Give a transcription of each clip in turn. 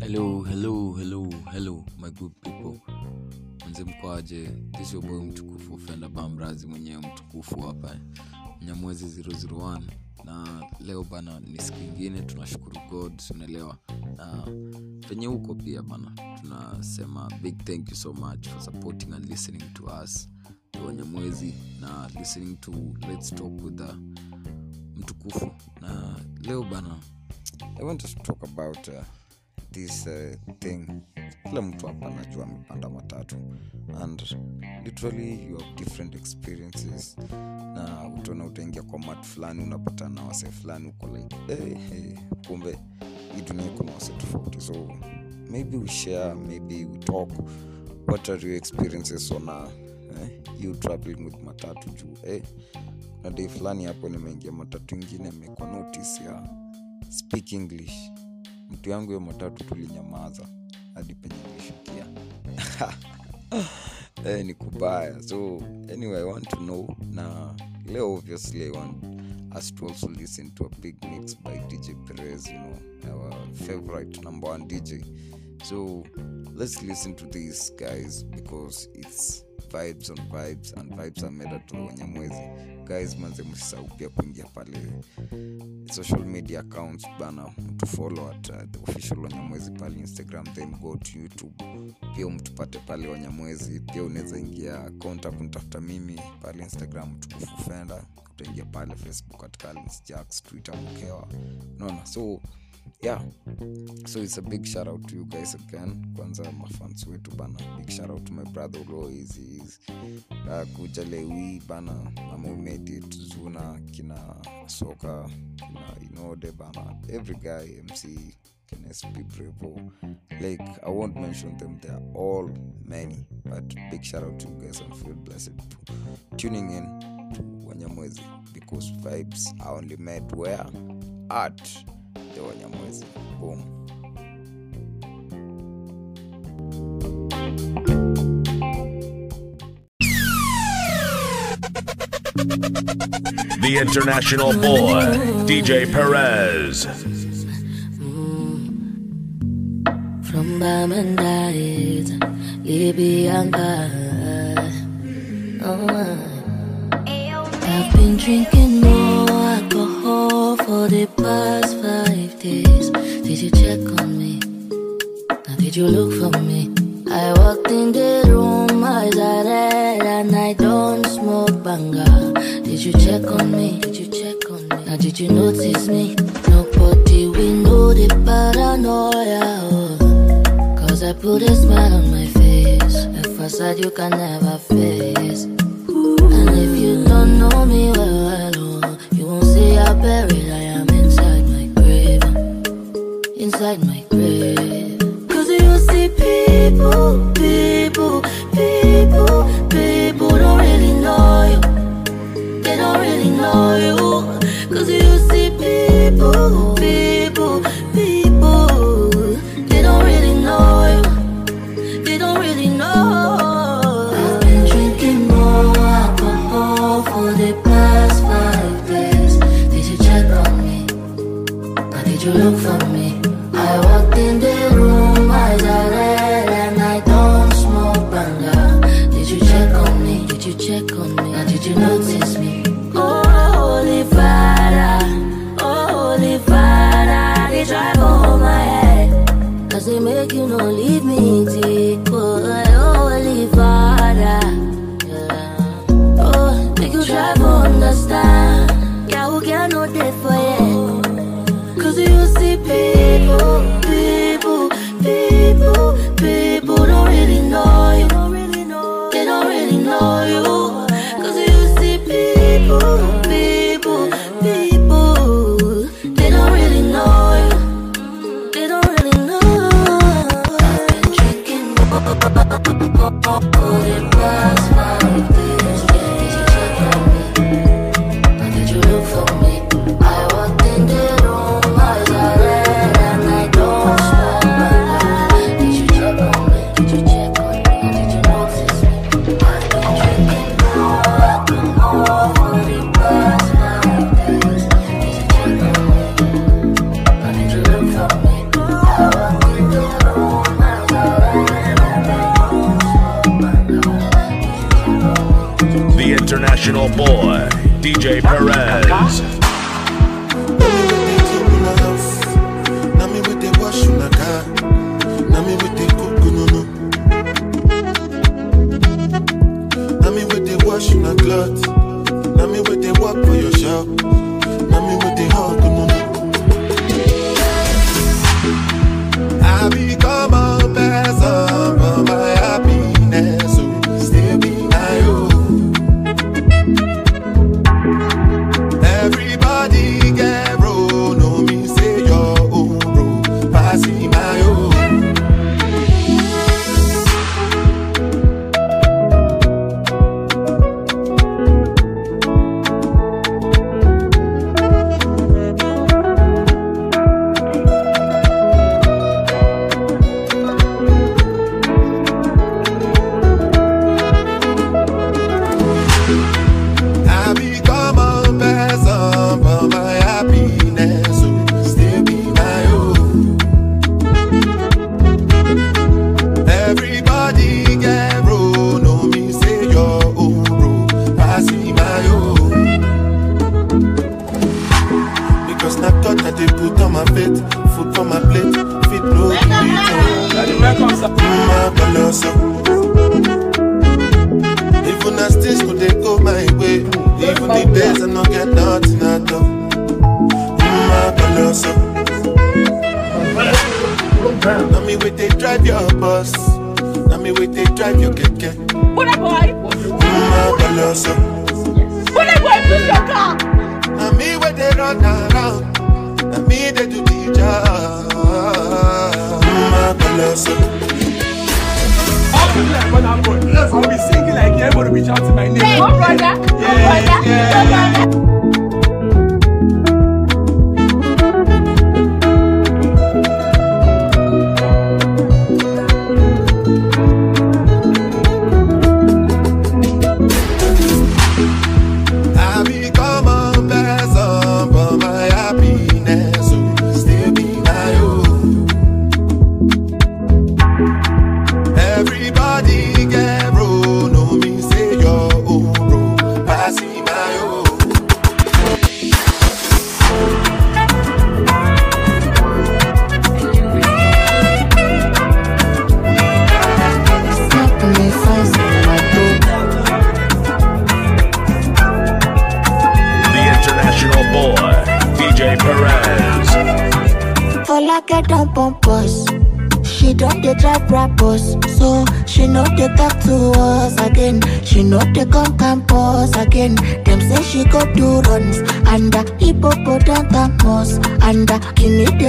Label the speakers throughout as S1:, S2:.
S1: hello hello hello hello my good people. Mze mkoaje this mtukufu fenda bamrazi mwenyewe mtukufu hapa. Nyamwezi 001 na leo bana ni siku ingine tunashukuru god unaelewa na penye huko pia bana tunasema big thank you so much for supporting and listening to us. Wanyamwezi na listening to let's talk with the mtukufu. Na leo bana
S2: I want to talk about uh, this uh, thing. Kila mtu hapa anajua amepanda matatu. And literally you have different experiences. Na utaona utaingia kwa mat fulani unapata na wase fulani uko like hey, hey, kumbe hii dunia iko na wase tofauti. So maybe we share maybe we talk. What are your experiences on uh, eh, you traveling with matatu juu? Eh, na day fulani hapo nimeingia matatu ingine amekuwa notice ya speak english. Mtu yangu hiyo matatu tulinyamaza hadi penye nilishukia eh, ni kubaya. So anyway i want to know na leo obviously i want us to also listen to a big mix by dj perez you know our favorite number one dj so let's listen to these guys because it's vibes on vibes and vibes are made to wanyamwezi guys manze msisahau pia kuingia pale social media accounts bana mtu follow at uh, the official wanyamwezi pale instagram then go to youtube. Pia mtupate pale wanyamwezi pia unaweza ingia konta kunitafuta mimi pale instagram tukufufenda utaingia pale facebook at Collins Jacks, twitter mkewa. Naona so yeah. So it's a big shout out to you guys again. Kwanza mafans wetu bana big shout out to my brother ulois uh, kuja lewi bana amomedit zuna kina soka kina inode bana every guy mc kina sp like i won't mention them they all many but big shout out to you guys and feel blessed to tuning in to wanyamwezi because vibes are only made where? At the wanyamwezi boom
S3: The international boy, DJ Perez.
S4: From Bamandait, Libyanka. Oh, I've been drinking more alcohol for the past Did you check on me? Now, did you look for me? I walked in the room, eyes are red, and I don't smoke banga. Did you check on me? Did you check on me? Now, did you notice me? Nobody we know the paranoia. Cause I put a smile on my face, a facade you can never face. And if you don't know me well, you won't see I am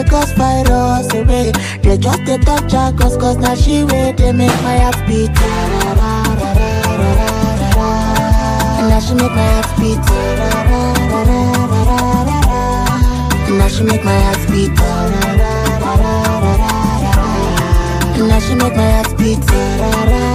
S4: cause
S5: virus away. They just they touch her cause cause now she wait they make my heart beat. And now she make my heart beat. And now she make my heart beat. And now she make my heart beat.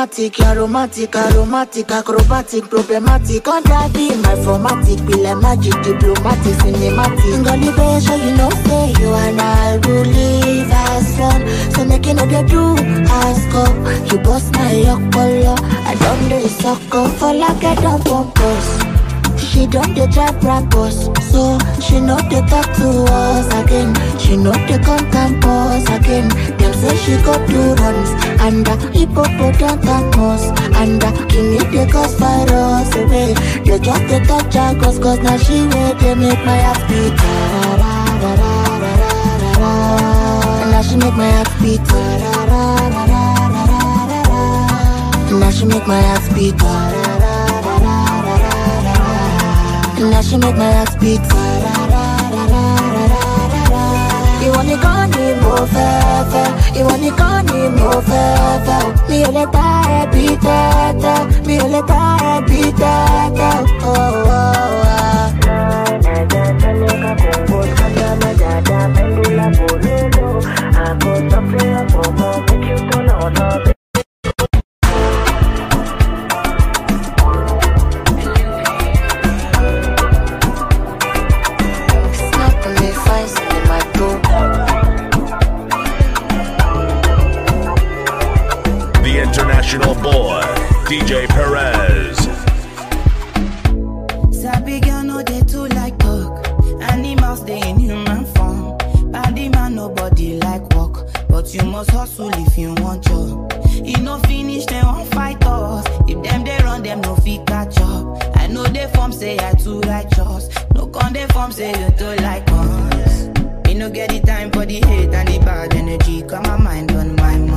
S5: Automatic, aromatic, aromatic, acrobatic, problematic, on driving my formatic, like magic, diplomatic, cinematic. Ngoli be show you know say you and I will live as one. So make you know they do ask up. You bust my yokolo, I don't do sucker for I don't pump us. She don't dey drive rappers, so she know they talk to us again. She know they come campus again. Say she go do runs under hippopotamus under kidney they cause virus away. They just they touch her cause cause now she way they make my heart beat. And now she make my heart beat. And now she make my heart beat. And now she make my heart beat. Ìwọ nìkan ni mo fẹ́ fẹ́, ìwọ nìkan ni mo fẹ́ fẹ́. Mi ò lè ta ẹbí tẹ́tẹ́, mi ò lè ta ẹbí tẹ́tẹ́. Oh, oh, oh. Snap
S3: DJ Perez.
S6: Sabi girl no dey too like talk. Animals in human form. Body man nobody like work, but you must hustle if you want job. E no finish wan fight us. If dem dey run dem no fit catch up. I know dey form say I too righteous. No con dey form say you too like us. No get the time for the hate and the bad energy. Got my mind on my money.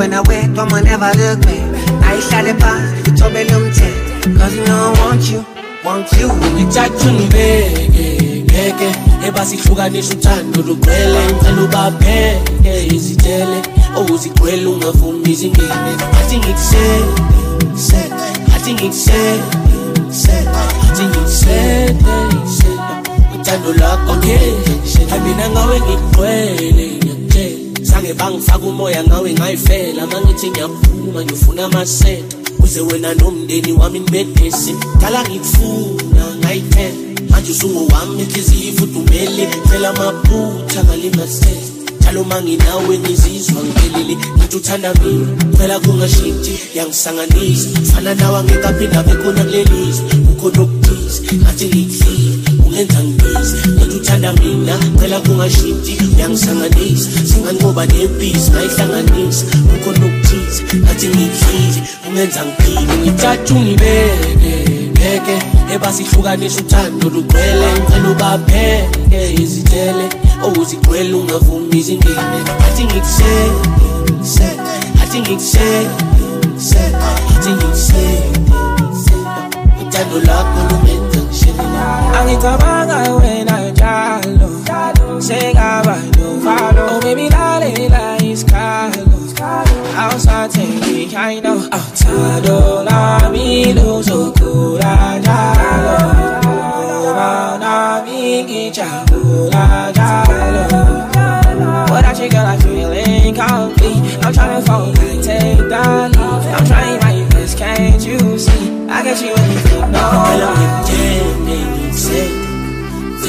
S7: When I Come on never look me. I it back You told me lumte Cause you I want you Want you.
S8: Ngithatha ungibeke ngeke. Ebasihlukanisa uthando lugcwele ngicela ubapheke izitele owuzigcwele ungavumi izingene. Athi ngikusele athi ngikusele athi ngikusele uthando lwakho ngeke mina ngawe ngiyakutshela zange bangifaka umoya ngawe ngayifela mangithi ngiyaphuma ngifuna amasenta kuze wena nomndeni wami nibedesi dala ngikufuna ngayithela. Manje usungowami inhliziyo ifudumele. Phela amaphutha ngalingasese njalo manginawe ngizizwa ngiphelele ngithi uthanda mina phela kungashintshi. Yangisanganisa. Fana nawe angekaphinda bekhona kulelizwe. Kukhona okuthize ngathi ngikuhlile ungenza ngibize ngithi uthanda mina phela kungashintshi uyangisanganisa singanqoba nempisi ngayihlanganisa kukhona okuthize ngathi ngikuhlile ungenza ngiphile. Ngithatha ungibeke ngeke ebasihlukanisa uthando lugcwele. Ngicela ubapheke izitele owuzigcwele ungavumi izingene athi ngikusele athi ngikusele athi ngikusele uthando lakho lumenza ngishelela
S9: Angicabanga wena njalo Sekaba novalo Oh baby lalela isikhalo Awusathenge I know Awuthando lami luzokhula njalo Ngoba nami ngijabula njalo Without you girl I feel incomplete. I'm trying to fall back, take the lead. I'm trying my get you anything. No, girl, I'm with damn, they say,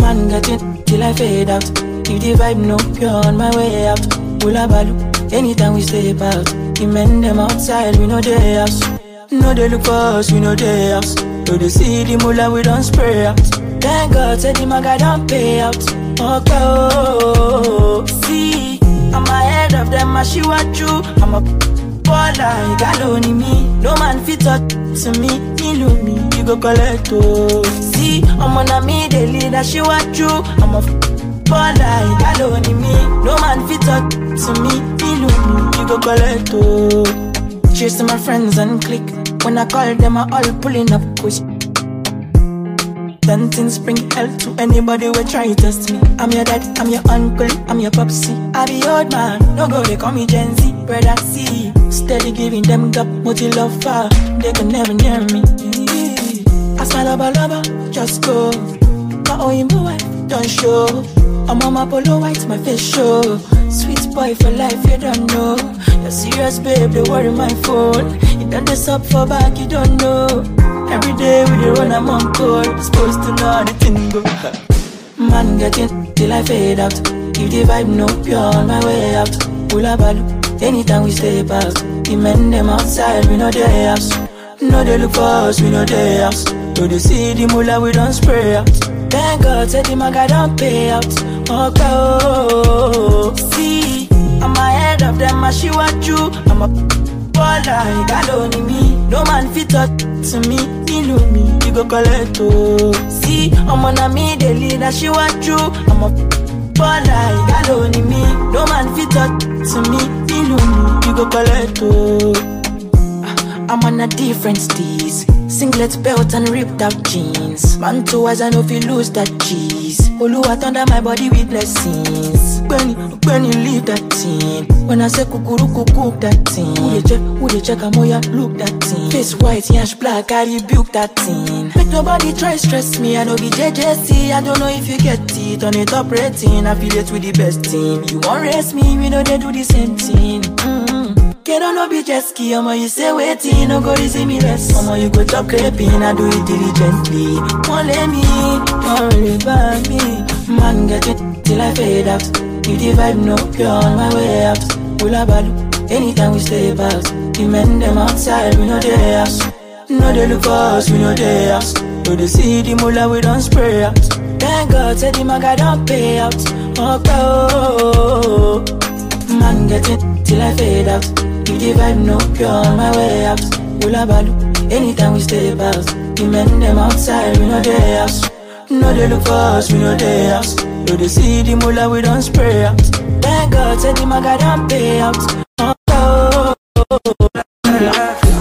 S9: Man get it till I fade out. If the vibe no pure on my way out. Pull a balu anytime we step out. The men them outside, we know they house. No they look for us, we know they house. So they see the mullah, we don't spray out. Thank God, said the maga don't pay out. Okay, oh, oh, oh, oh, see, I'm ahead of them, I see what you. I'm a baller, you got only me. No man fit talk to me, me me, you go collect oh. See, I'm on me, they lead, I see what you. I'm a baller, you got only me. No man fit talk to me, me me, you go collect oh. Chasing my friends and click. When I call them, I all pulling up quick. Things bring hell to anybody who try to test me. I'm your dad, I'm your uncle, I'm your popsy. I be old man, no go, they call me Gen Z. Brother C, steady giving them gap, multi love far. They can never near me. I smile lover, lover, just go. My own boy, don't show. I'm on my polo white, my face show. Sweet boy for life, you don't know. You're serious, babe, they worry my phone. You done this up for back, you don't know. Every day we dey run, I'm on call. Supposed to know the thing go. Man get it till I fade out. If the vibe no pure on my way out. Pull a balu, anytime we stay out. The men them outside, we know they house. No they look for us, we know they house. So they see the mullah, we don't spray out. Thank God, said the maga don't pay out. Oh, see, I'm ahead of them, I see what you. I'm a baller, got only me. No man fit talk to me, you know me, you go collect oh. See, I'm on a me, they lead, I see what you. I'm a baller, got only me. No man fit talk to me, you go collect oh. I'm on a different steez. Singlet belt and ripped out jeans. Man too as I know if you lose that cheese. Oluwa under my body with blessings. Benny, Benny leave that thing. When I say kukuru cook that thing. Who they check, who they check, I'm ya look that thing. Face white, yash black, I rebuke that thing. Make nobody try stress me, I know be JJC. I don't know if you get it on a top rating. Affiliate with the best team. You won't race me, we know they do the same thing. Mm-hmm. On no be jet ski, I'ma you say waiting, no go easy me less. I'ma you go chop creping, I do it diligently. Won't let me, don't about me. Man, get it till I fade out. If the vibe no pure on my way out. Pull a balu, anytime we stay out. The men them outside, we know they house. No they look us, we know they house. So they see the mullah, we don't spray out. Thank God, said the maga don't pay out. Okay, oh, man, get it till I fade out. If the vibe no pure on my way out. Pull a balu, anytime we stay out. The men them outside, we know they house. No they look for us, we know they ask. So they see the mullah, we don't spray out. Thank God, said the maga don't pay out. Oh, oh, oh, oh.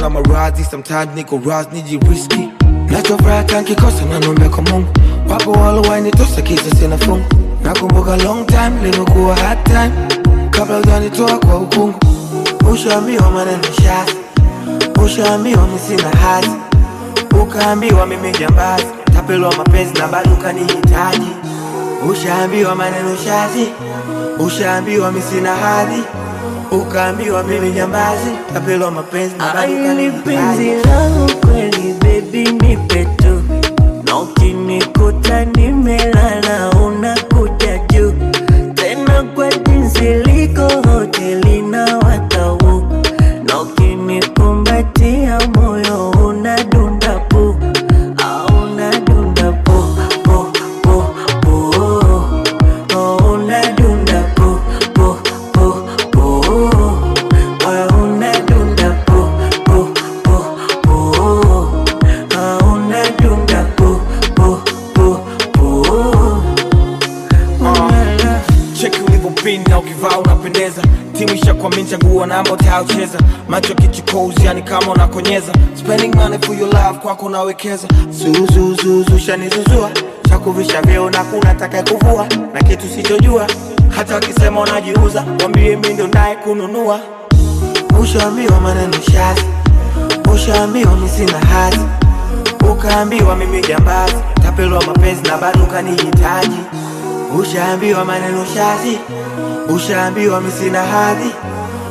S10: kama radhi sometimes niko rasni jiriski nachofuraha tankikosa nanombea kwa mungu. Wapo walowainitosa kisa sina fungu. Nakumbuka long time limekuwa hard time. Kabla utanitoa kwa ukungu. Ushaambiwa maneno shasi. Misina hasi ukaambiwa mimi jambazi tapelwa mapenzi na bado ukanihitaji. Ushaambiwa maneno shazi ushaambiwa misina hadhi ukaambiwa mimi jambazi Kapelo mapenzi ni
S11: langu kweli, baby nipe tu, na ukinikuta nimelala.
S10: kubonyeza. Spending money for your love kwako nawekeza. Zuzuzuzusha shanizuzua. Chakuvisha vyeo na kuna taka kuvua. Na kitu sichojua. Hata wakisema unajiuza wambie mi ndo ndaye kununua. Ushaambiwa maneno shazi. Ushaambiwa mi hazi. Ukaambiwa mimi jambazi. Tapelwa mapenzi na bado ukanihitaji. Ushaambiwa maneno shazi. Ushaambiwa mi hadhi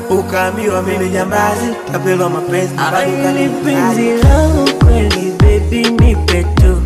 S10: ukaambiwa mimi jambazi, tapelwa mapenzi, mpenzi
S11: langu kweli, baby nipe tu.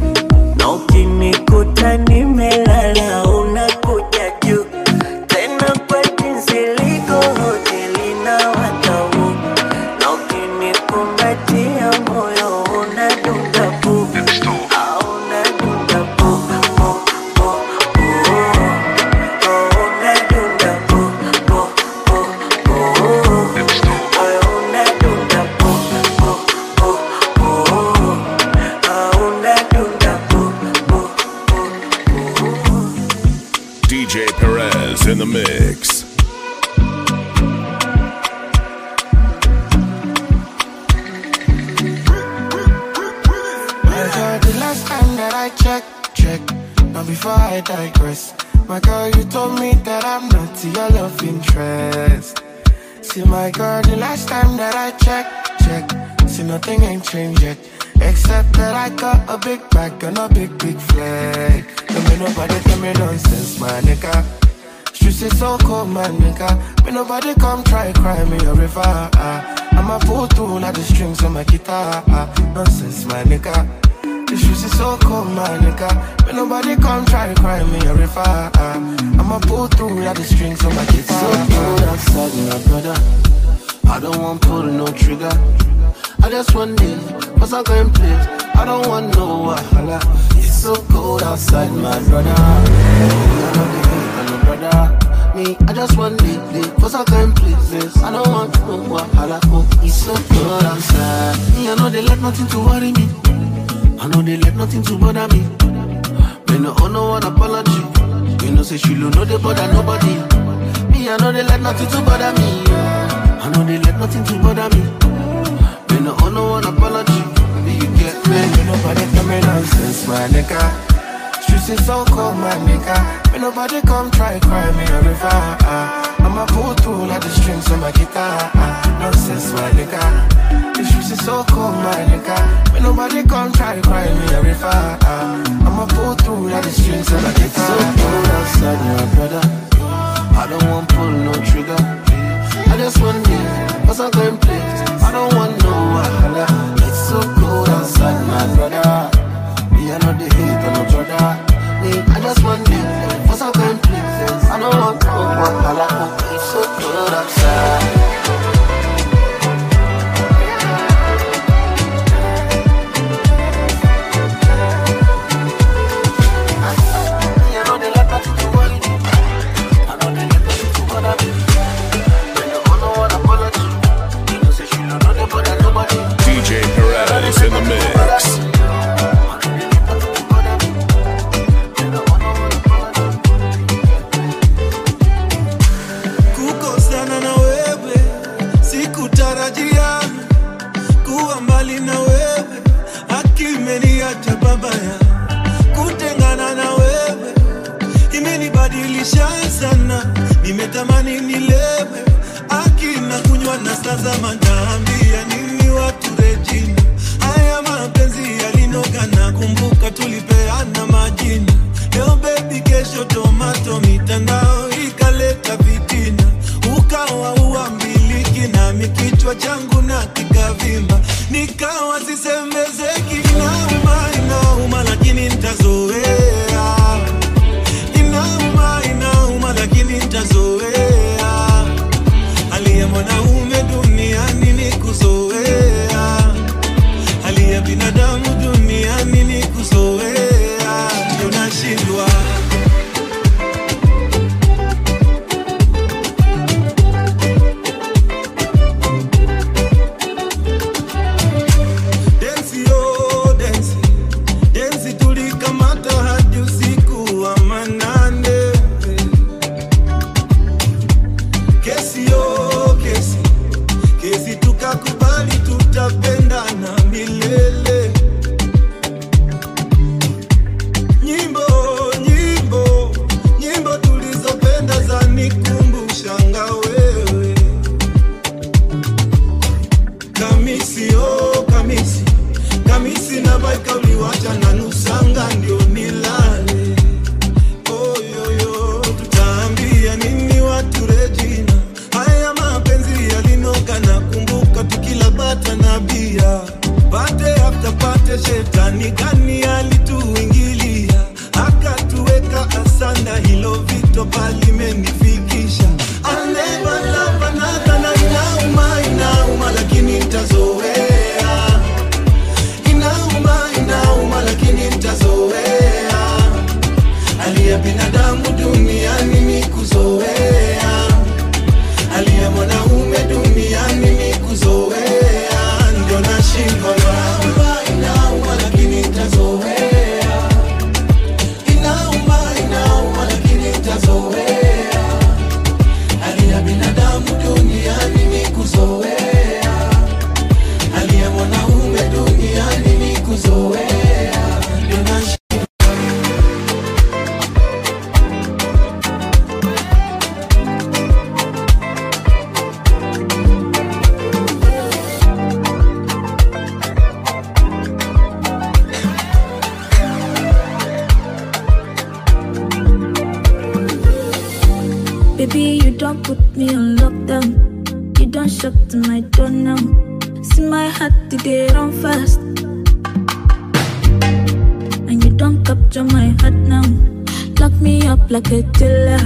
S12: like a
S13: killer.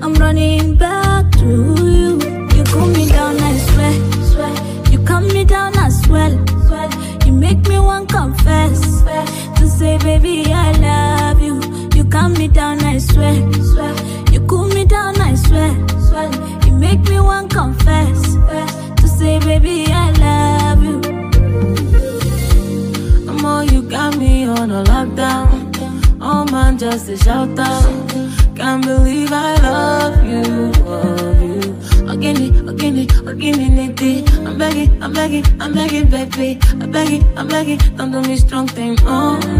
S13: I'm running I beg you, I beg you,
S14: don't do me strong thing, oh.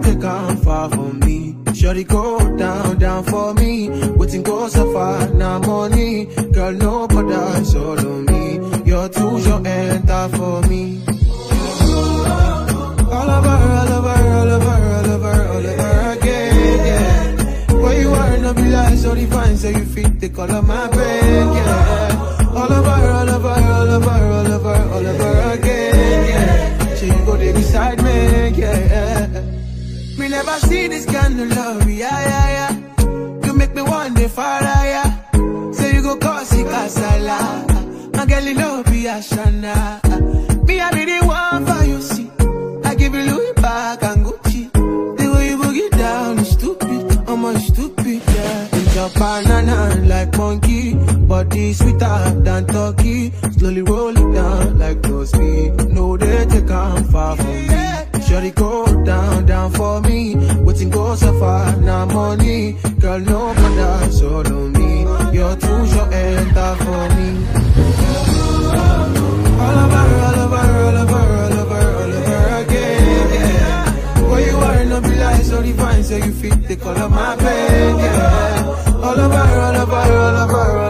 S15: Take
S16: on far from me. Shorty go down, down for me. Waiting go so far, now money. Girl, no bother, solo me. You're too short, enter for me. All over, all over, all over, all over, all over again, yeah. Where you are, no be like so fine, so you fit the color my brain, yeah. All over, all over, all over, all over, all over again, yeah. So go there beside me, yeah. Never see this kind of love, yeah, yeah, yeah. You make me want the fire, yeah. Say you go cause it casala. My girl, you know be a shana. Me, I be the one for you, see. I give you Louis back and Gucci. The way you boogie down is stupid. I'm a stupid, yeah. It's a banana like monkey. Body sweeter than turkey. Slowly roll it down like no speed. No, they take on far from me. Shorty go down, down for me. So far, now money. Girl, no bother, solo me. You're too short, enter for me. All over, all over, all over, all over, all over again, yeah. Where you are, no be like so divine, so you fit the color my pain, yeah. All over, all over, all over, all over,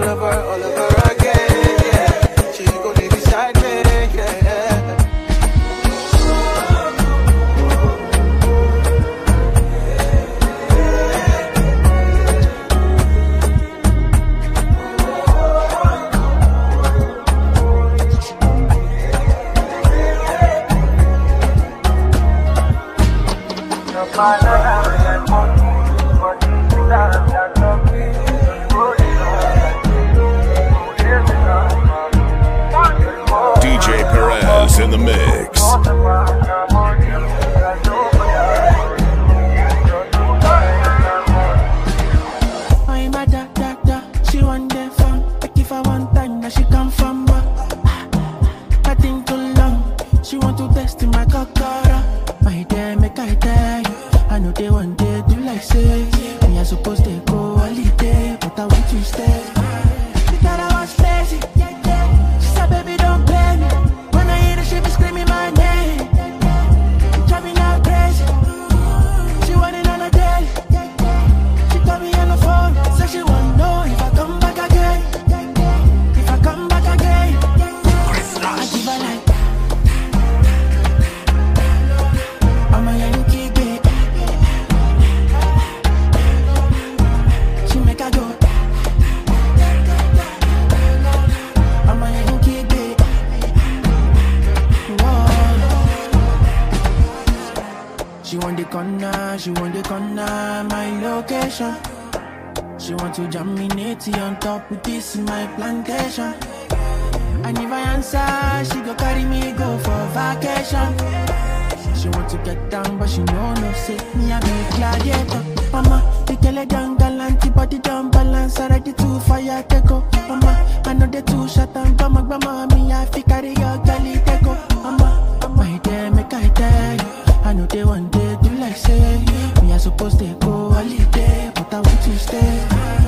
S15: corner, she want the corner, my location. She want to jam me on top with this in my plantation. And if I answer, she go carry me go for vacation. She want to get down, but she know no say me I be gladiator. Mama, the girl down galant, body down balance, I ready to fire take go. Mama, I know they too shut down, but my grandma me I fi carry your galley take go. Mama, my dear, make I tell you, I know they want do like say supposed to go holiday, but I want to stay.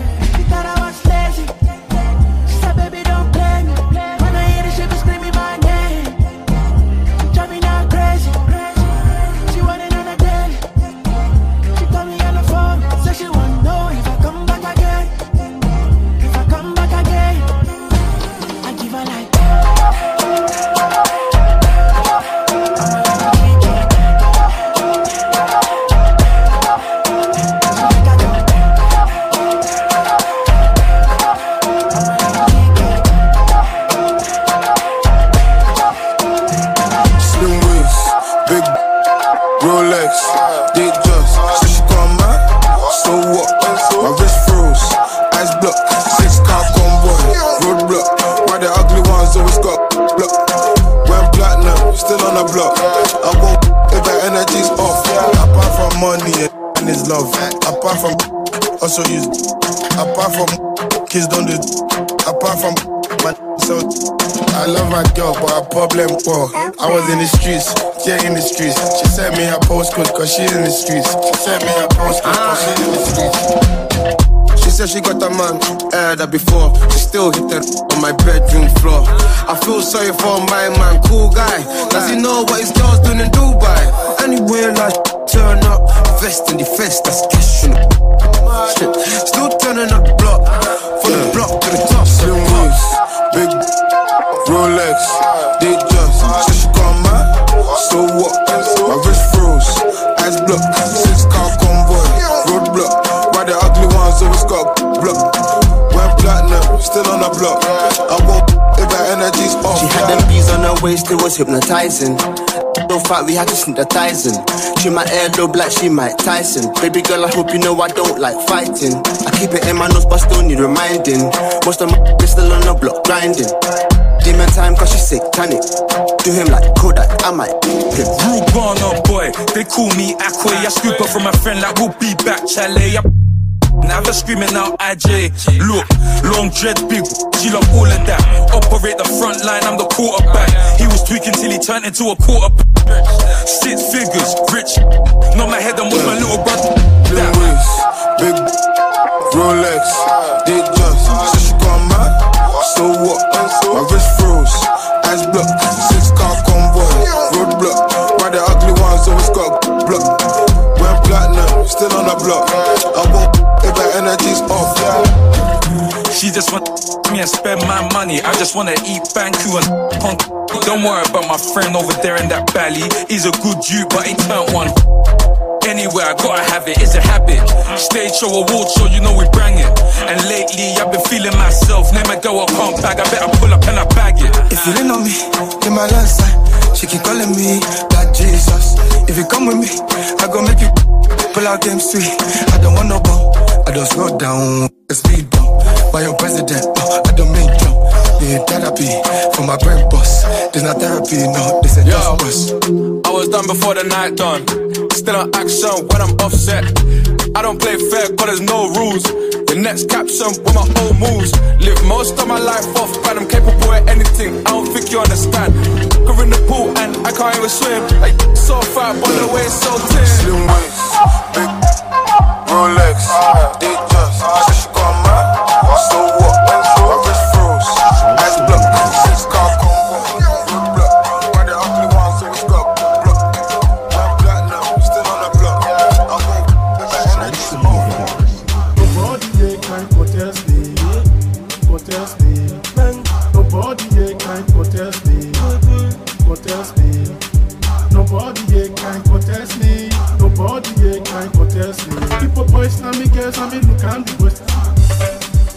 S17: Streets, yeah, in the streets. She sent me her postcode, cause she's in the streets. She sent me her postcode, cause she's in the streets. She said she got a man, heard that before. She still hit that on my bedroom floor. I feel sorry for my man, cool guy. Does he know what his girl's doing in Dubai? Anyway, like turn up, vest in the vest, that's cash on the Shit, still turning up the block, from the block to the
S10: her was hypnotizing. So fat, we had to synthesize in. She my earlobe like she Mike Tyson. Baby girl, I hope you know I don't like fighting. I keep it in my nose, but still need reminding. Most of my still on the block grinding. Demon time, cause she sick, tonic. Do him like Kodak, I might. him.
S18: Rubana boy, they call me Aquay. I scoop up from my friend like we'll be back, chalet. I Never screaming out IJ. Look, long dreads, big. She love all of that. Operate the front line, I'm the quarterback. He was tweaking till he turned into a quarterback. Six figures, rich. Not my head, I'm with my little brother.
S19: Waist, big Rolex, they just said she got mad. So what? My wrist froze, eyes blocked, six car convoy, roadblock. Why the ugly ones always got blocked? Went platinum, still on the block.
S18: Just want me and spend my money. I just wanna eat banku and punk. Don't worry about my friend over there in that valley. He's a good dude, but he turned one. Anyway, I gotta have it, it's a habit. Stage show, award show, you know we bring it. And lately, I've been feeling myself. Name a girl, I can't bag. I better pull up and I bag it.
S20: If you lean on me, in my left side, she keep calling me that Jesus. If you come with me, I go make you pull out game sweet. I don't want no bump, I don't slow down, a speed bump. By your president, oh, I don't make jump. Need therapy for my brain boss. There's not therapy, no, this is just bust.
S21: I was done before the night done. Still on action when I'm offset. I don't play fair, cause there's no rules. The next caption with my own moves. Live most of my life off brand. I'm capable of anything. I don't think you understand. Go in the pool and I can't even swim. Like so fat, but the way it's so thin.
S19: Slim waist, big Rolex, they just
S22: girls, I me look and the west.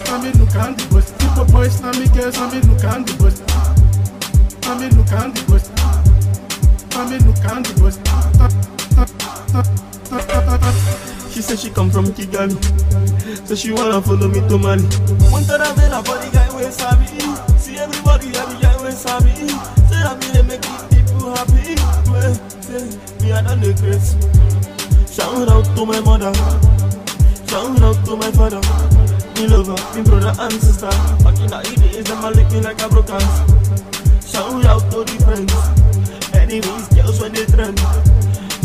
S22: I me look and the west. People boys na me girls, I me look and the west. I me look and the west. I me look and the west.
S23: She said she come from Kigali, so she wanna follow me to Mali. One time I been a body guy with Sabi. See everybody, every guy with Sabi. Say I mean they make people happy. Well, say me I the grace. Shout out to my mother, out to my father. Me lover, me brother and sister. Back in the days, them a lick me like a broken. Shout out to the friends, enemies, girls when they trend.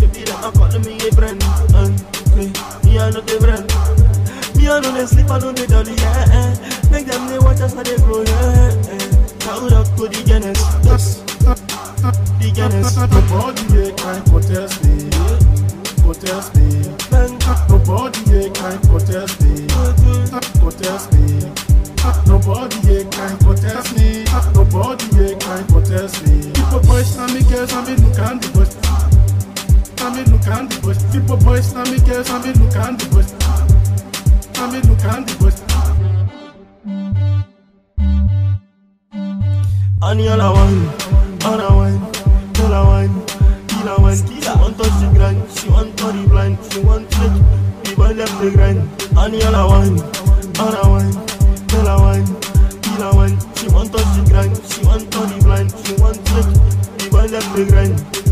S23: Baby, them a calling me a friend. And me, me I not a friend. Me I don't sleep, I don't dolly, yeah. eh. Make them they watch us how they grow, yeah. eh. Shout out to the Guinness, yes. The Guinness.
S22: Nobody here can contest me, contest me. Nobody here can contest me, contest me. Nobody can contest me. Nobody can contest me. People boys na me girls, I me look and the west. I me look and the west. People boys na me girls, I me look and the west. I me look and the west.
S23: Annie all I want, all I want, all I kill I want. She want touch the grind, she want to the blind, she want make the boy left the grind. Annie all I want, all I want, all I want, kill I want. She want touch the grind, she want to the blind, she want make the boy left the grind.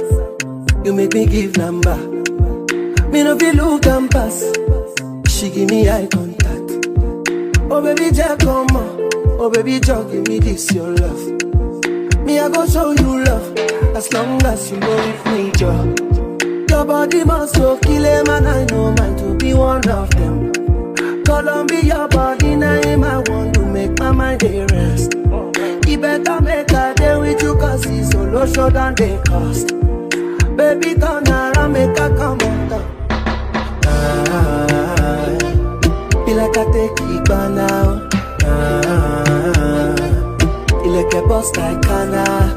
S16: You make me give number. Me no feel look and pass. She give me eye contact. Oh baby, Jack, come on. Oh baby, Jack, give me this your love. Me I go show you love as long as you know with me, Joe. Your body must go kill him and I know mine to be one of them. Columbia, your body name I want to make my mind dey rest. You better make a day with you cause it's solo show than they cost. Baby, turn around, make a come on. Ah, be like I take it by now. Ah, you like a boss like. Ah,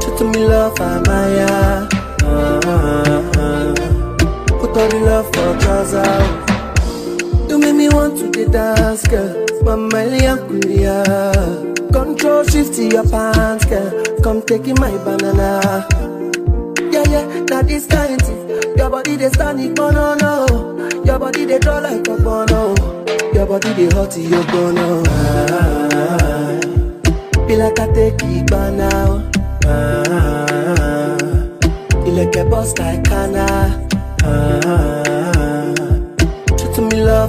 S16: show to me love, Amaya. Ah, put all the love for trousers. You make me want to the dance, girl. Mama Kulia. Control shift to your pants, girl. Come taking my banana. Yeah, yeah, now this kind. Your body they stand it, no, no. Your body they draw like a bono. Your body they hot, you bono. Ah, be like I take it by now. Ah, you like a boss like Anna. Ah,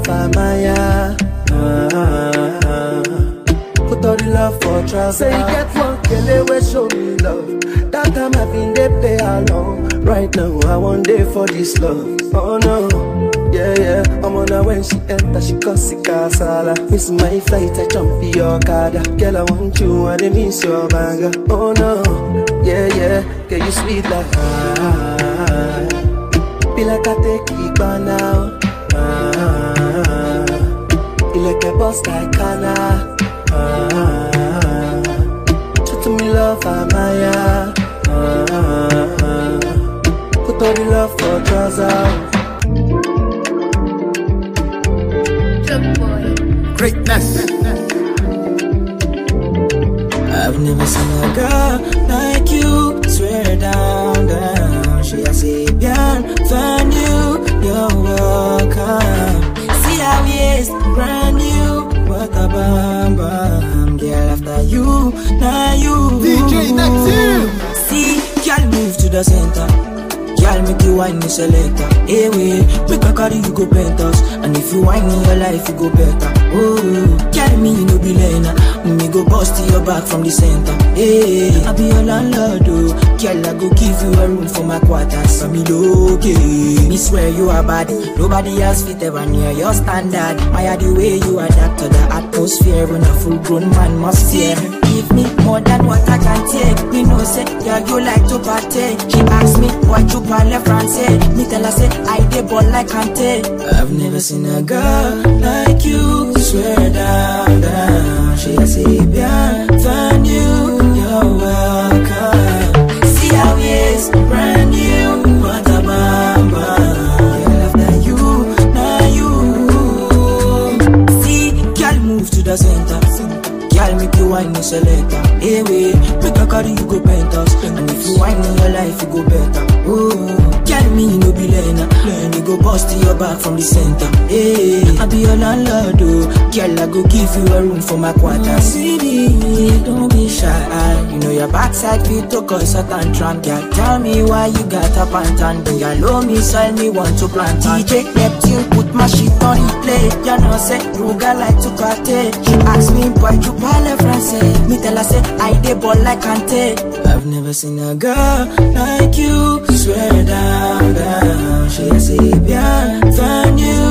S16: love. Ah, put all the love for trust. Say you get one kele we show me love. That time I been they play along. Right now I want day for this love. Oh no, yeah yeah. I'm on her when she enter, she cause it casala. Miss my flight, I jump in your car. Girl I want you, I dey miss your banger. Oh no, yeah yeah. Girl you sweet like ah. Be like I take it by now. You like a boss like Anna. Ah, me love, Amaya. Ah, put all the love for.
S9: Greatness. I've never seen a girl like you. Swear down, down. She a Sabian, find you. You're welcome. He is, brand new. What a bam bam. Girl, after you, now you.
S22: DJ Next
S9: See, girl, move to the center. Make you wine me selector. Hey, eh, wait, make a carry you go penthouse. And if you wine in your life, you go better. Oh, carry me, you no be lena. Me go bust your back from the center. Hey, I be your landlord, oh. Girl, I go give you a room for my quarters. I'm okay. Me swear you are bad. Nobody else fit ever near your standard. My the way you adapt to the atmosphere when a full grown man must fear. Me more than what I can take. Me know say, yeah, you like to party. She ask me what you parle français. Me tell her say, I dey ball like Kante. I've never seen a girl like you. Swear down, down. She say, bien, find you. You're welcome. Selector. Hey, wait, make a carry you go penthouse. And if you wine in your life, you go better. Oh, girl, me you no be learner. Learn you go bust your back from the center. Eh, hey, I be your landlord, oh. Girl, I go give you a room for my quarters. CD, don't be shy. You know your backside fit to cause a tantrum. Girl, tell me why you got a pantan. Bring your low missile, me want to plant. DJ Neptune, put my shit on replay. You know, say, Ruga like to party. She ask me, boy, you parle français. Me tell her, say, I dey ball like Kante. I've never seen a girl like you. Swear down, down. She a say, bien, find you.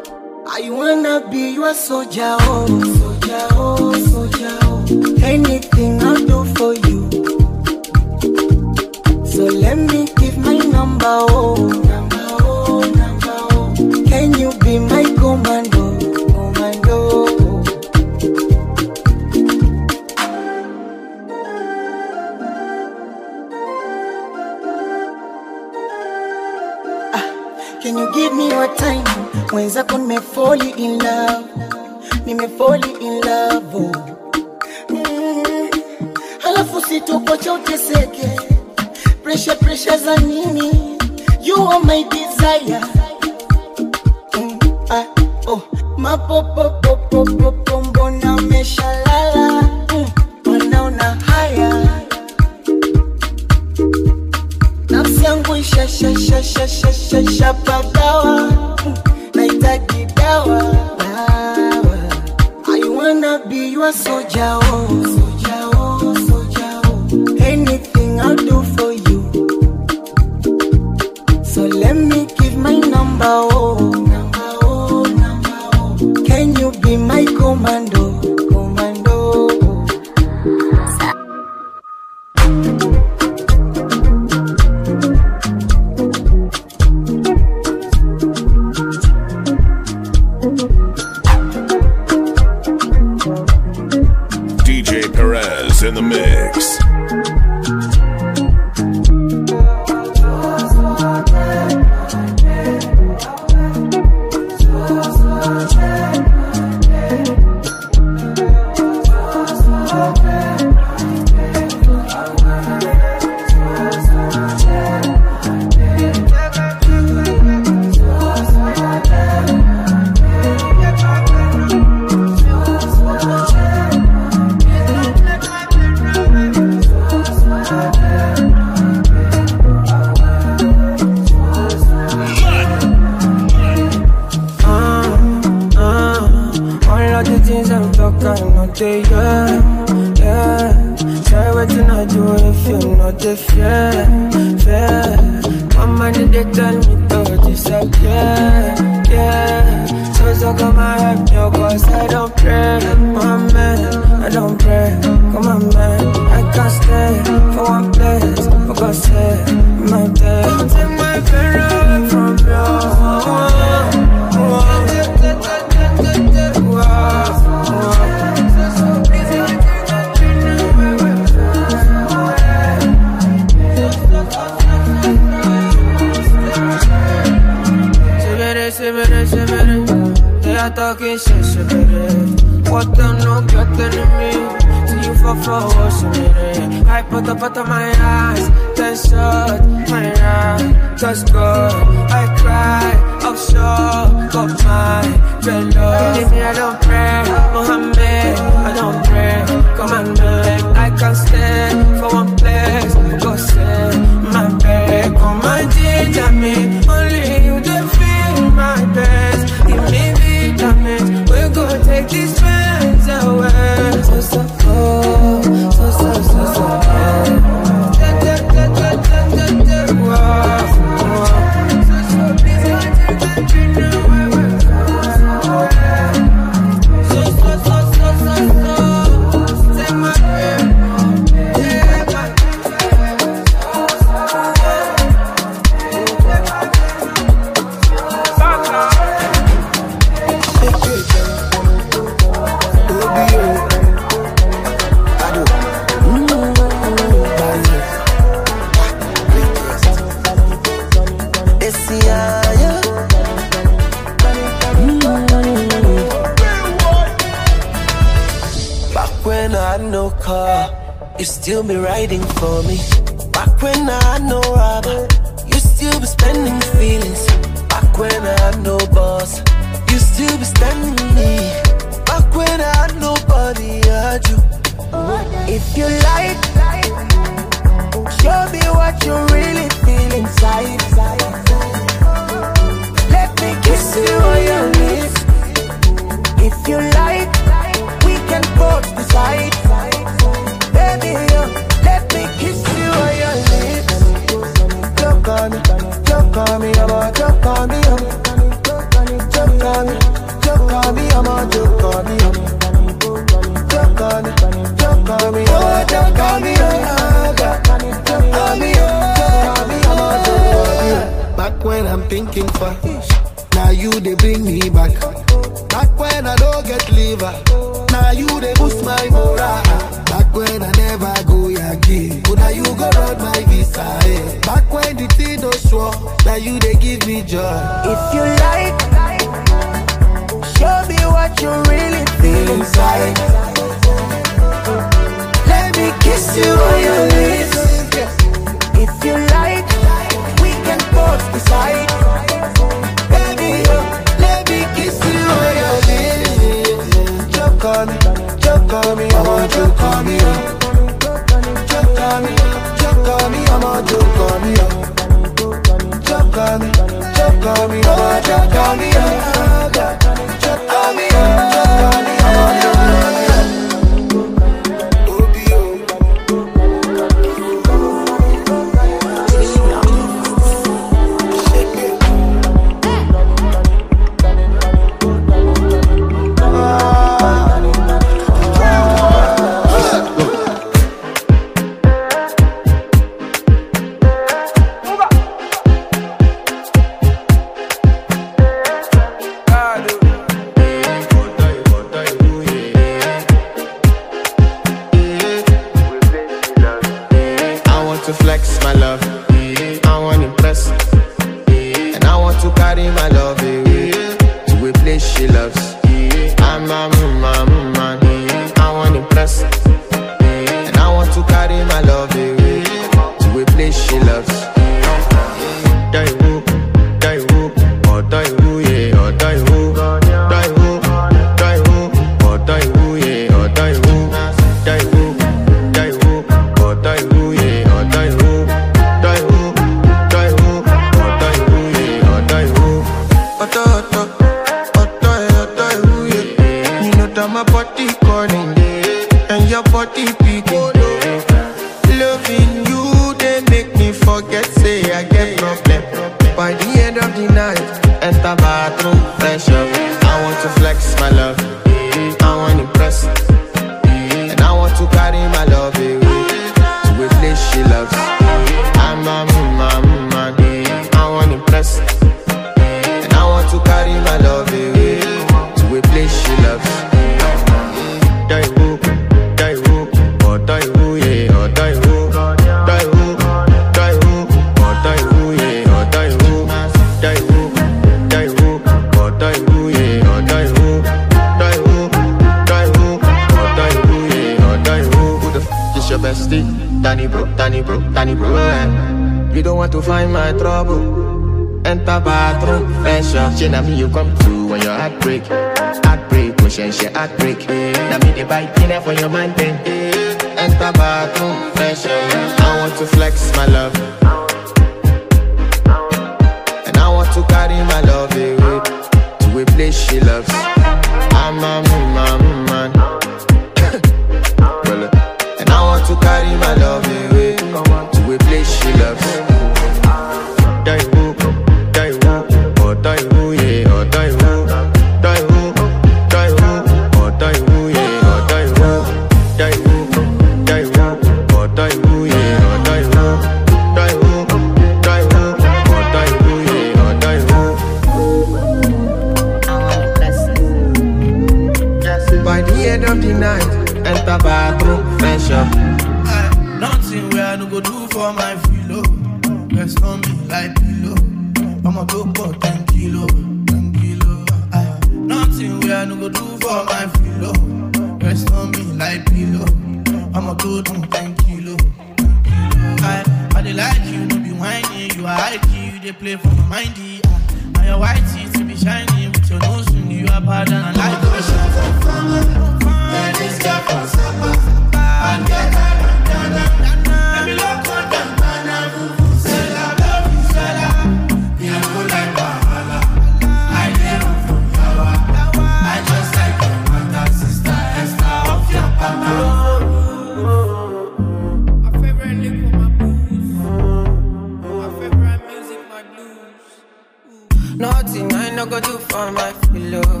S24: Nothing I no go do for my pillow.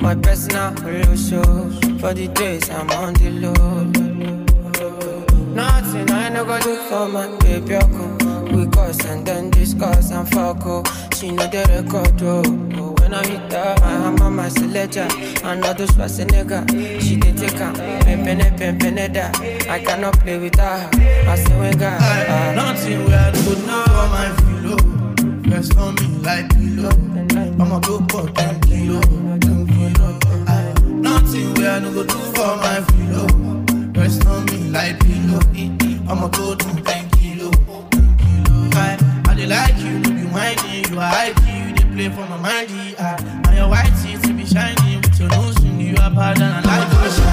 S24: My
S25: personal show for the days I'm on the low. Nothing I no go do for my baby. We cuss and then discuss and fuck oh. She know the record oh. When I hit her, my mama selector, and all those was a nigga. She did take her, pen pen pen pen. I cannot play with her. I say we got ah.
S24: nothing we are do for My Rest on me like pillow. I'ma go for 10 kilo, 10 kilo. I, nothing we I no go do for my pillow. Rest on me like pillow. I'ma go do 10 kilo, 10 kilo. I, I dey like you, you be whiny, you are hype, you dey play for my mind. I, and your white teeth to be shiny with your nose, you are bad and I like you.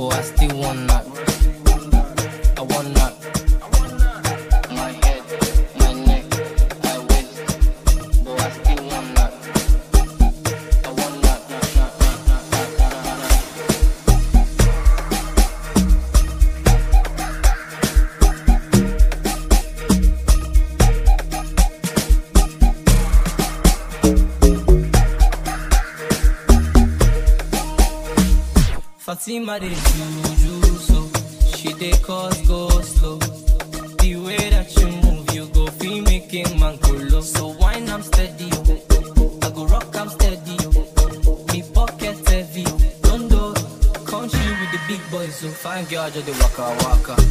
S11: but I
S26: still want that. I want that. Juju so she they cause go slow. Oh. The way that you move, you go feel making man colo. So wine I'm steady, oh. I go rock I'm steady. Oh. Me pocket heavy, don't do. Come with the big boys, so fine girl just the waka waka.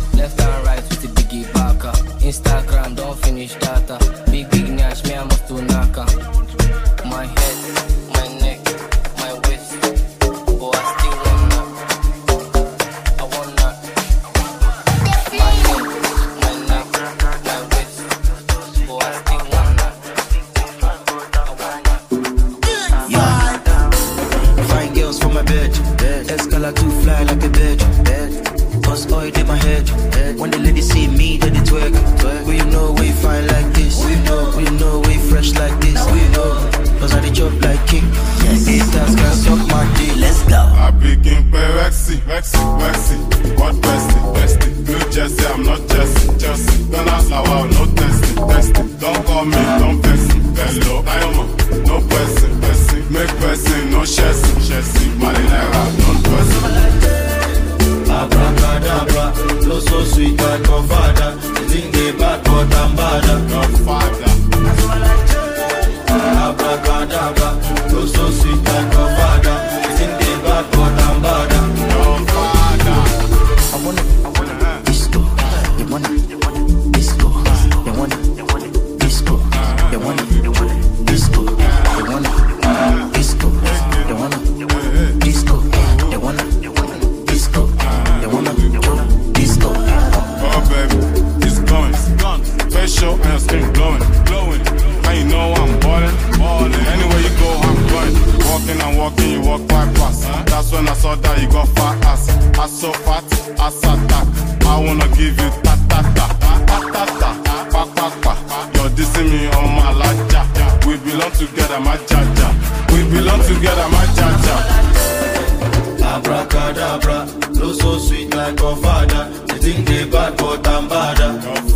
S27: sweet like a father. They think they bad, but I'm badder.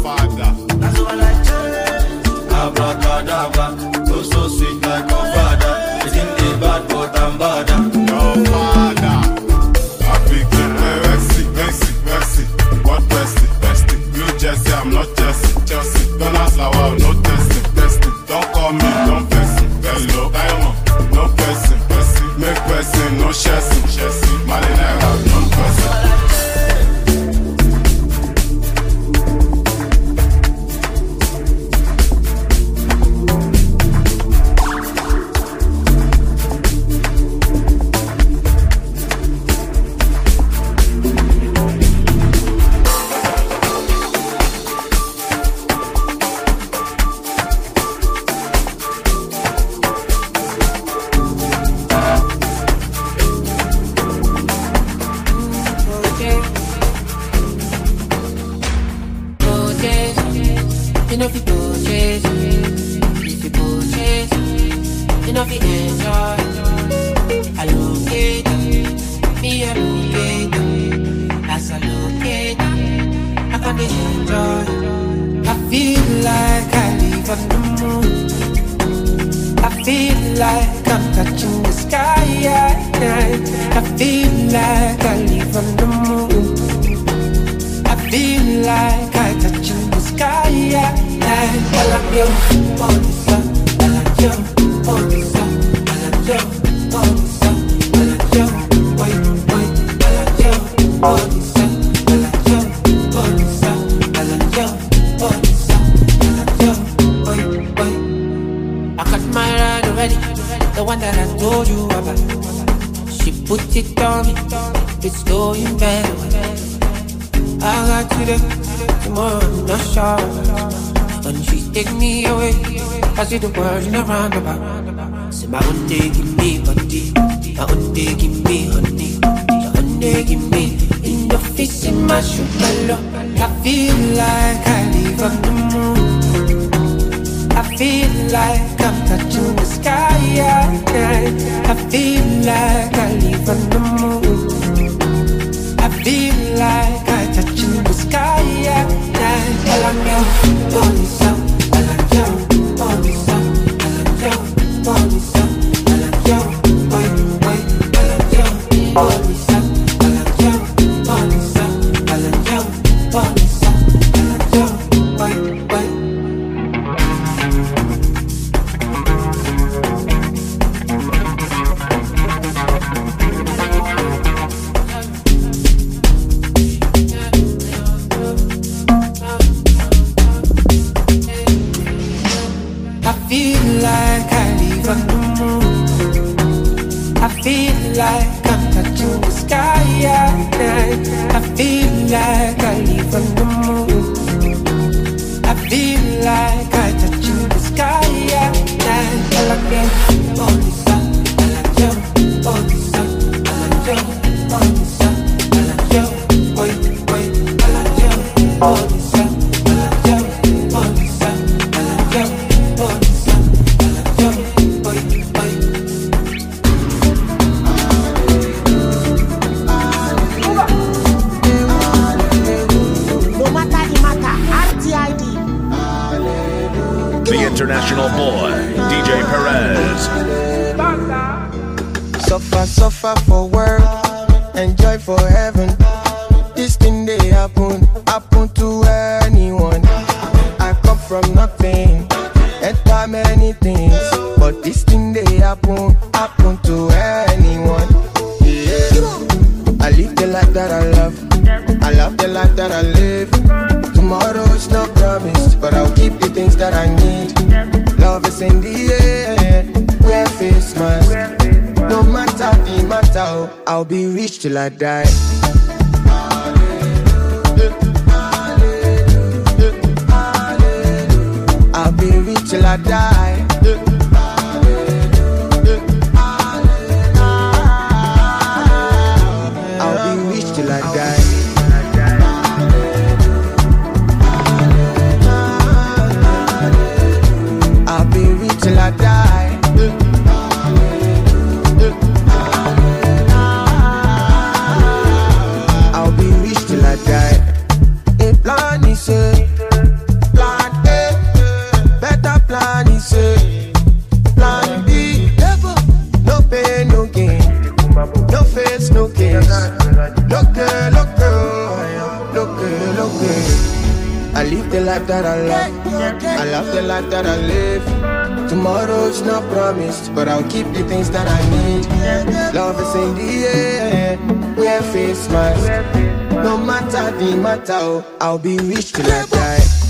S28: Be rich till I die.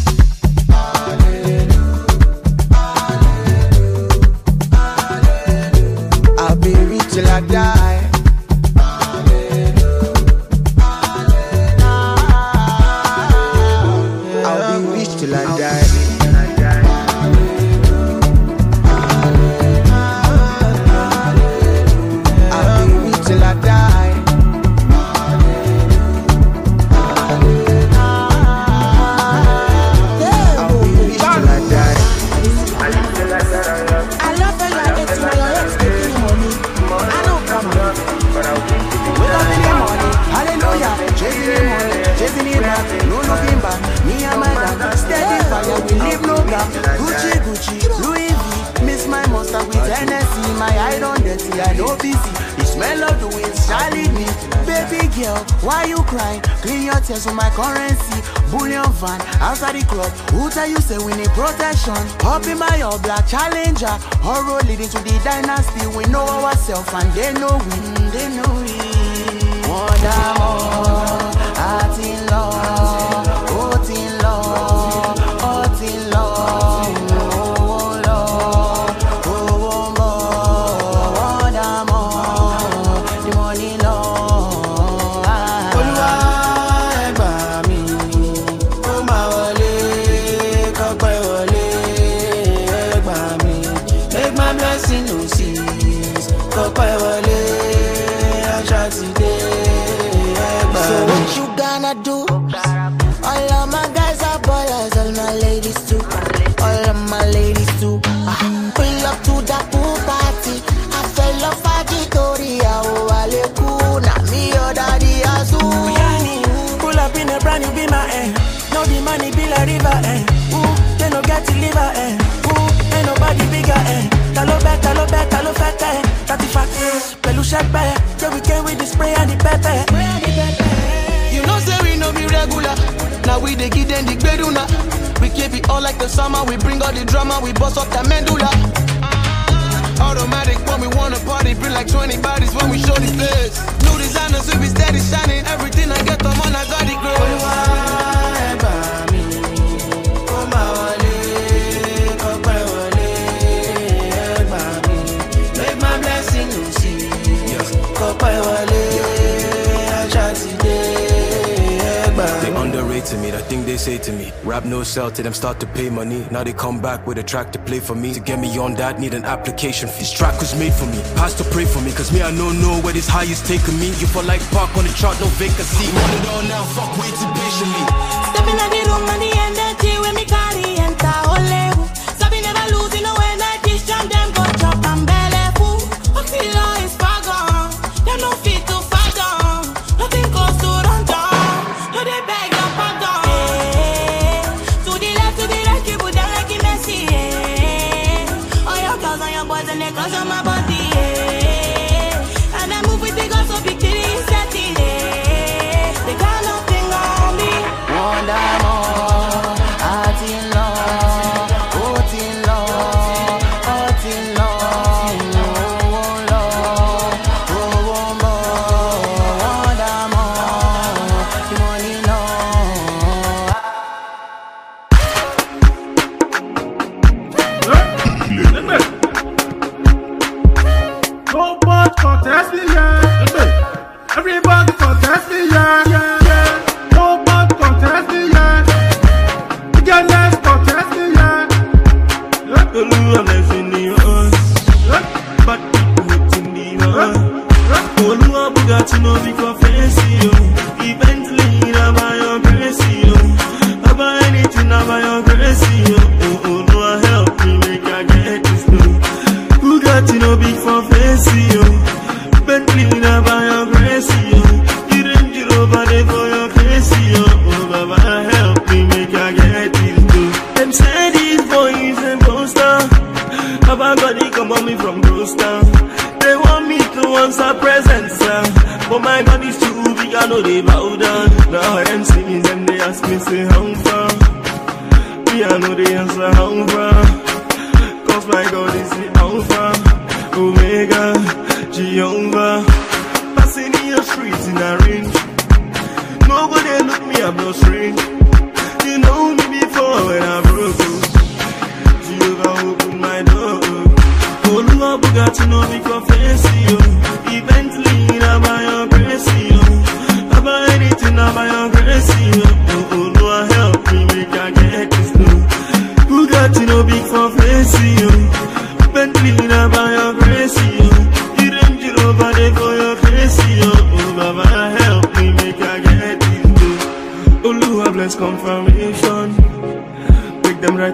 S28: nation. Up in
S16: my old black challenger. Horror leading to the dynasty. We know ourselves and they know we, they know we. One more, heart in love.
S29: they
S16: give them the beduna. We keep it all like the summer, we bring all the drama, we bust up the mandula. Automatic when we wanna party, bring like 20 bodies when we show the face. New designers, we be steady shining, everything I get them on, I got it,
S18: girl. to me, that thing they say to me. Rap no sell to them, start to pay money. Now they come back with a track to play for me. To get me on that, need an application fee. This track was made for me, pastor pray for me, cause me I know know where this high is taking me. You fall like park on the chart, no vacancy. Run it all now, fuck waiting patiently.
S23: Stepping on the room and energy when me come.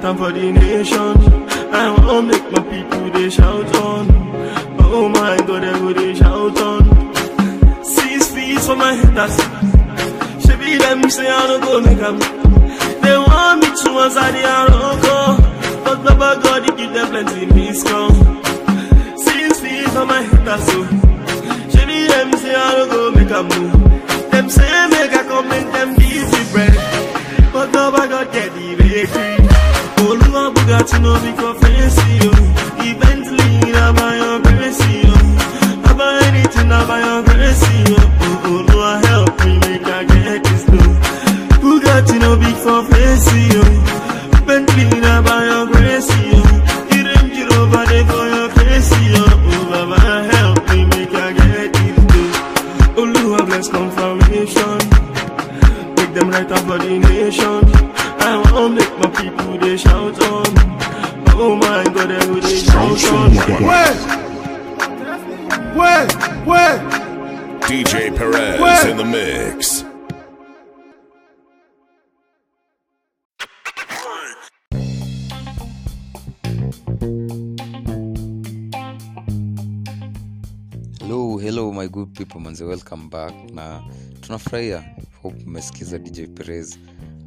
S23: and
S30: for the nation. I want make my people they shout on. Oh my God, they go they shout on. Six feet for my haters. She be them say I don't go make them. They want me to answer the arrow. But Baba God, he give them plenty miscom. Six feet
S23: for my haters. So. She be them say I don't go make them move. Them say make I come make them give me bread. But Baba God, get the victory. Oluwa Bugatti no for fancy, oh. yo. Eventually, I buy your crazy, yo. Oh. I buy anything, I buy your crazy, yo. Oh, oh, oh Lord, help me make I get this dough. Bugatti no big for fancy, yo. Bentley, the
S3: mix.
S2: hello hello my good people manze welcome back na tunafurahia hope mmesikiza dj perez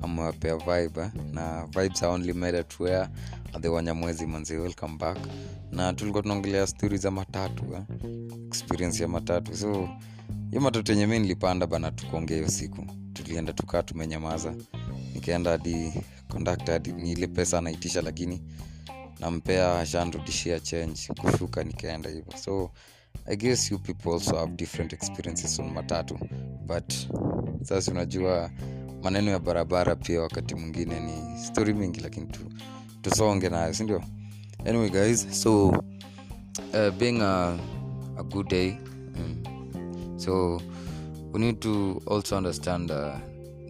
S2: amewapea vibe eh? na vibes are only made at where the wanyamwezi manze welcome back na tulikuwa tunaongelea stori za matatu eh? experience ya matatu so hiyo matatu yenye mi nilipanda bana tukuongea hiyo siku. Tulienda tukaa tumenyamaza. Nikaenda hadi hadi ni ile pesa anaitisha lakini nampea ashanrudishia change. Kushuka nikaenda hivyo. So i guess you people also have different experiences on matatu. But sasa unajua maneno ya barabara pia wakati mwingine ni story mingi lakini tu, tusonge nayo sindio anyway guys so uh, being a, a good day mm, so we need to also understand uh,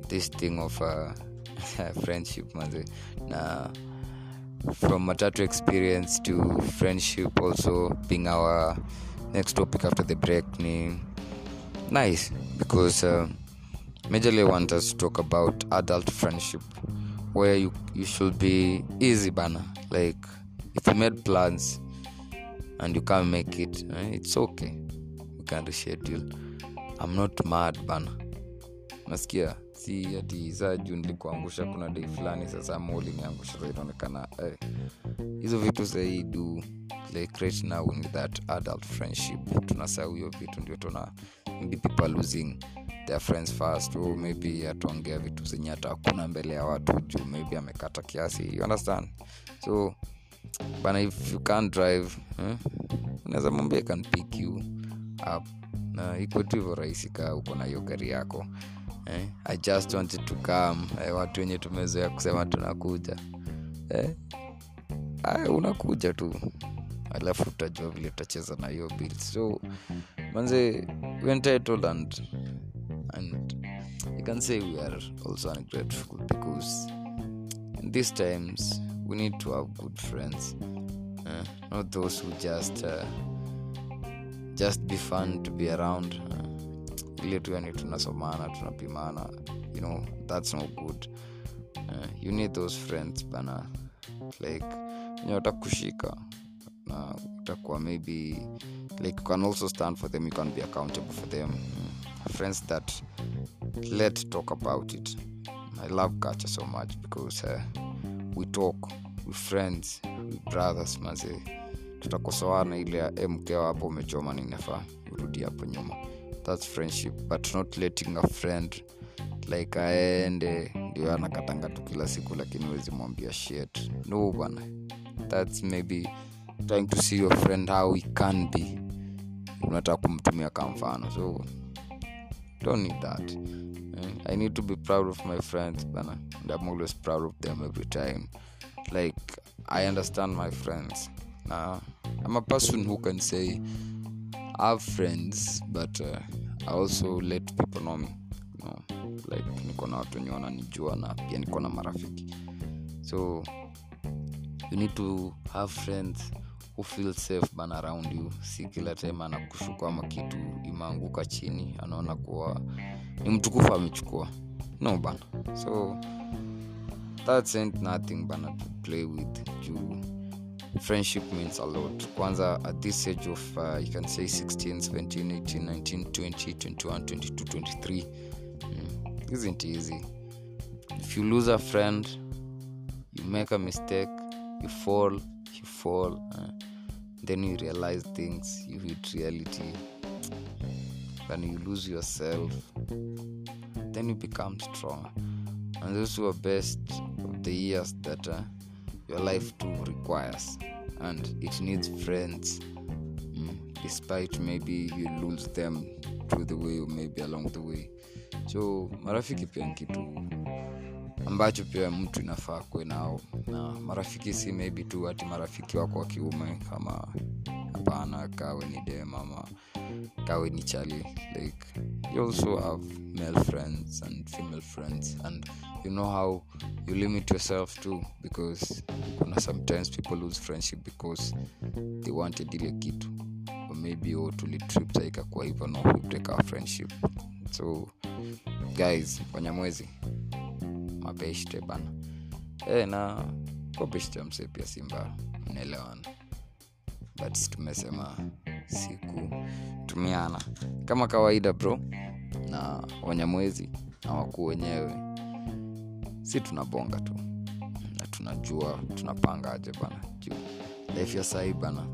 S2: this thing of uh, friendship manze. Na from matatu experience to friendship also being our next topic after the break ni nice because uh, majorly want us to talk about adult friendship where you, you should be easy bana. Like if you made plans and you can't make it eh, it's okay. We can reschedule i'm not mad bana. Nasikia si ati saa juu nilikuangusha kuna dei fulani sasa ama uliniangusha sa inaonekana eh, hizo vitu sahii like right now in that adult friendship. Tunasahau hiyo vitu ndio tuna maybe people losing their friends fast or maybe ataongea vitu zenye hata hakuna mbele ya watu juu maybe amekata kiasi you understand? So bana if you can't drive eh, unaweza mwambia can pick you up na iko tu hivyo rahisi kaa uko na hiyo gari yako. Eh, i just wanted to come. Eh, watu wenye tumezoea kusema tunakuja. Eh, Ay, unakuja tu. Alafu utajua vile utacheza na hiyo bill so manze entitled and you can say we are also ungrateful because in these times we need to have good friends. Eh? not those who just uh, just be fun to be around. Uh, ile tu yani tunasomana tunapimana you know that's no good. Uh, you need those friends bana. Like wenye watakushika na utakuwa maybe like you can also stand for them you can be accountable for them. Mm. friends that let talk about it. I love culture so much because uh, we talk we friends we brothers maze tutakosoana ile ya mkeo hapo umechoma ninafaa urudi hapo nyuma. Thats friendship but not letting a friend like aende. Ndio anakatanga tu kila siku lakini huwezi mwambia shit. No bana thats maybe trying to see your friend how he can be. Unataka kumtumia ka mfano so don't need that. Eh, i need to be proud of my friends bana. And i'm always proud of them every time. Like i understand my friends now i'm a person who can say i have friends but uh, i also let people know me. You know, like niko na watu wenye wananijua na pia niko na marafiki. So you need to have friends who feel safe ban around you. Si kila time anakushuka ama kitu imeanguka chini anaona kuwa ni mtukufu amechukua. No bana. So that ain't nothing bana to play with juu friendship means a lot. Kwanza at this age of uh, you can say 16 17 18 19 20 21 22 23 mm, isn't easy. If you lose a friend you make a mistake you fall you fall uh, then you realize things you hit reality. Then you lose yourself. Then you become stronger and those were best of the years that uh, your life too requires. And it needs friends mm, despite maybe you lose them through the way or maybe along the way. So marafiki pia ni kitu ambacho pia mtu inafaa kuwe nao. Na marafiki si maybe tu hati marafiki wako wa kiume kama hapana kawe ni dem ama ni chali like you also have male friends and female friends and you know how you limit yourself too because kuna sometimes people lose friendship because they wanted ile kitu. Or maybe oh, tulitrip sa ikakuwa hivyo no break our friendship. So guys wanyamwezi mabeshte bana. E, na kwa beshte mse pia mnaelewana. But tumesema siku. Tumiana. Kama kawaida bro na wanyamwezi na wakuu wenyewe. Si tunabonga tu. Na tunajua tunapangaje bana. Juu life ya sahii bana.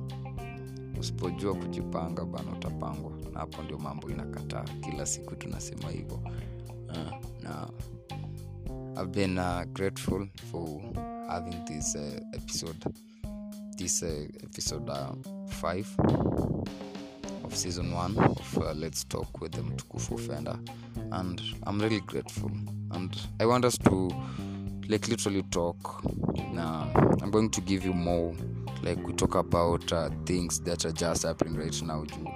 S2: Usipojua kujipanga bana utapangwa. Na hapo ndio mambo inakataa. Kila siku tunasema hivyo. Uh, na i've been uh, grateful for having this uh, episode this uh, episode uh, 5 of season 1 of uh, let's talk with the mtukufu offender. And i'm really grateful. And i want us to like literally talk. Now i'm going to give you more like we talk about uh, things that are just happening right now juu.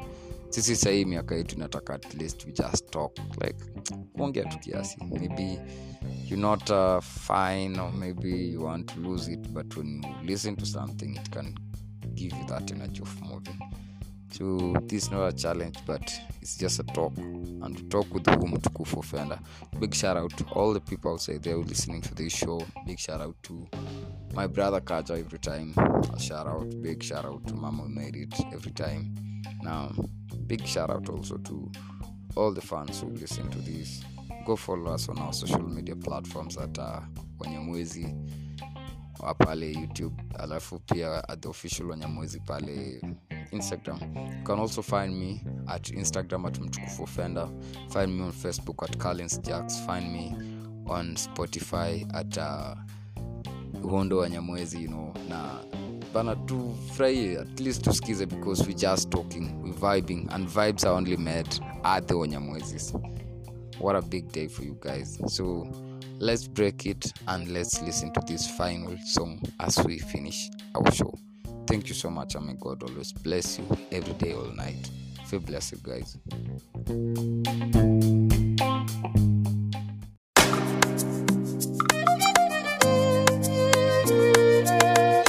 S2: Sisi sahii miaka yetu inataka at least we just talk like kuongea tu kiasi. Maybe you're not uh, fine or maybe you want to lose it but when you listen to something it can give you that energy of moving. So this is not a challenge but it's just a talk. And to talk with whom tukufu offender big shout out to all the people out there listening to this show. Big shout out to my brother kaja every time. A shout out big shout out to mama made it every time. Now big shout out also to all the fans who listen to this go follow us on our social media platforms at uh, wanyamwezi wa pale youtube. Alafu pia at the official wanyamwezi pale instagram. You can also find me at instagram at mtukufu ofender find me on facebook at carlins jacks. Find me on spotify at uh, uhondo wanyamwezi you know. Na bana tufurahie at least tusikize because we just talking we vibing and vibes are only made at the wanyamwezis what a big day for you guys. So let's break it and let's listen to this final song as we finish our show. Thank you so much and may god always bless you every day all night. Feel blessed guys.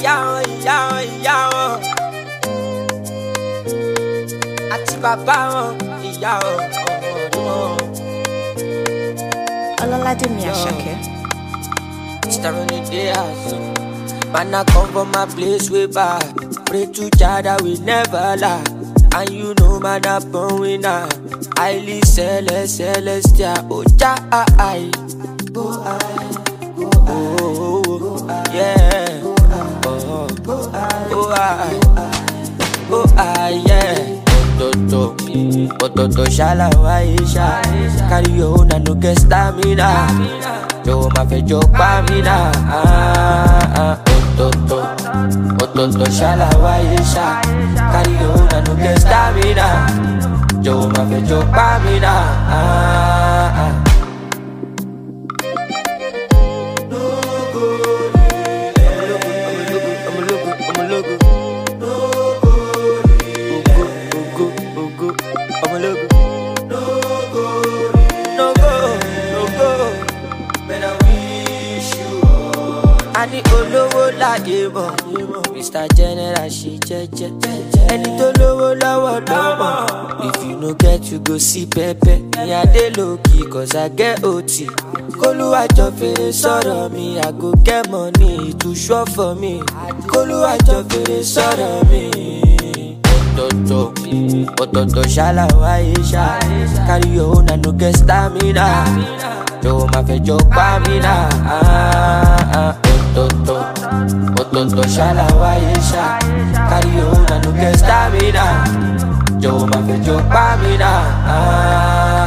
S11: Yao, yao, yao. Àti bàbá
S31: Ọlọ́ládé mi Àṣàkẹ́.
S11: Starting the day. Man, I come from my place way back. Pray to God that we never lie. And you know, man, I'm born winner. Highly celest, celestial. Oh, Jah, I, I. Go, I. Oh, oh, oh, yeah. Oh, oh, I. Oh, I, yeah. Ototo, ototo, shala, waisha. Carry your stamina. Jọ̀wọ́ máa fẹjọ́ pa mí náà. Ah, ah, ṣàlàwáyé ṣá. Kárí òun náà ló gẹ̀ stamina. Jọ̀wọ́ máa fẹjọ́ pa mí. Ah, ah. Láyé mọ̀. Mr. General ṣe jẹ́jẹ́. Ẹni tó lówó lọ́wọ́ lọ́mọ if you no get you go see pẹ́pẹ́ ní adé lókì cause i get ot kólúwàjọ fèrè sọ̀rọ̀ mi i go get money ìtúṣọ́ for me. Kólúwàjọ fèrè sọ̀rọ̀ mi. Ọ̀tọ̀ọ̀tọ̀ ọ̀tọ̀ọ̀tọ̀ ṣàlàwáyé ṣá. Carry your own and no get stamina. Jọ̀wọ́ máa fẹjọ́ pa mí náà. Ototo, ototo shalawaisha Kariona nuke stamina. Jo mafe jo pamina ah.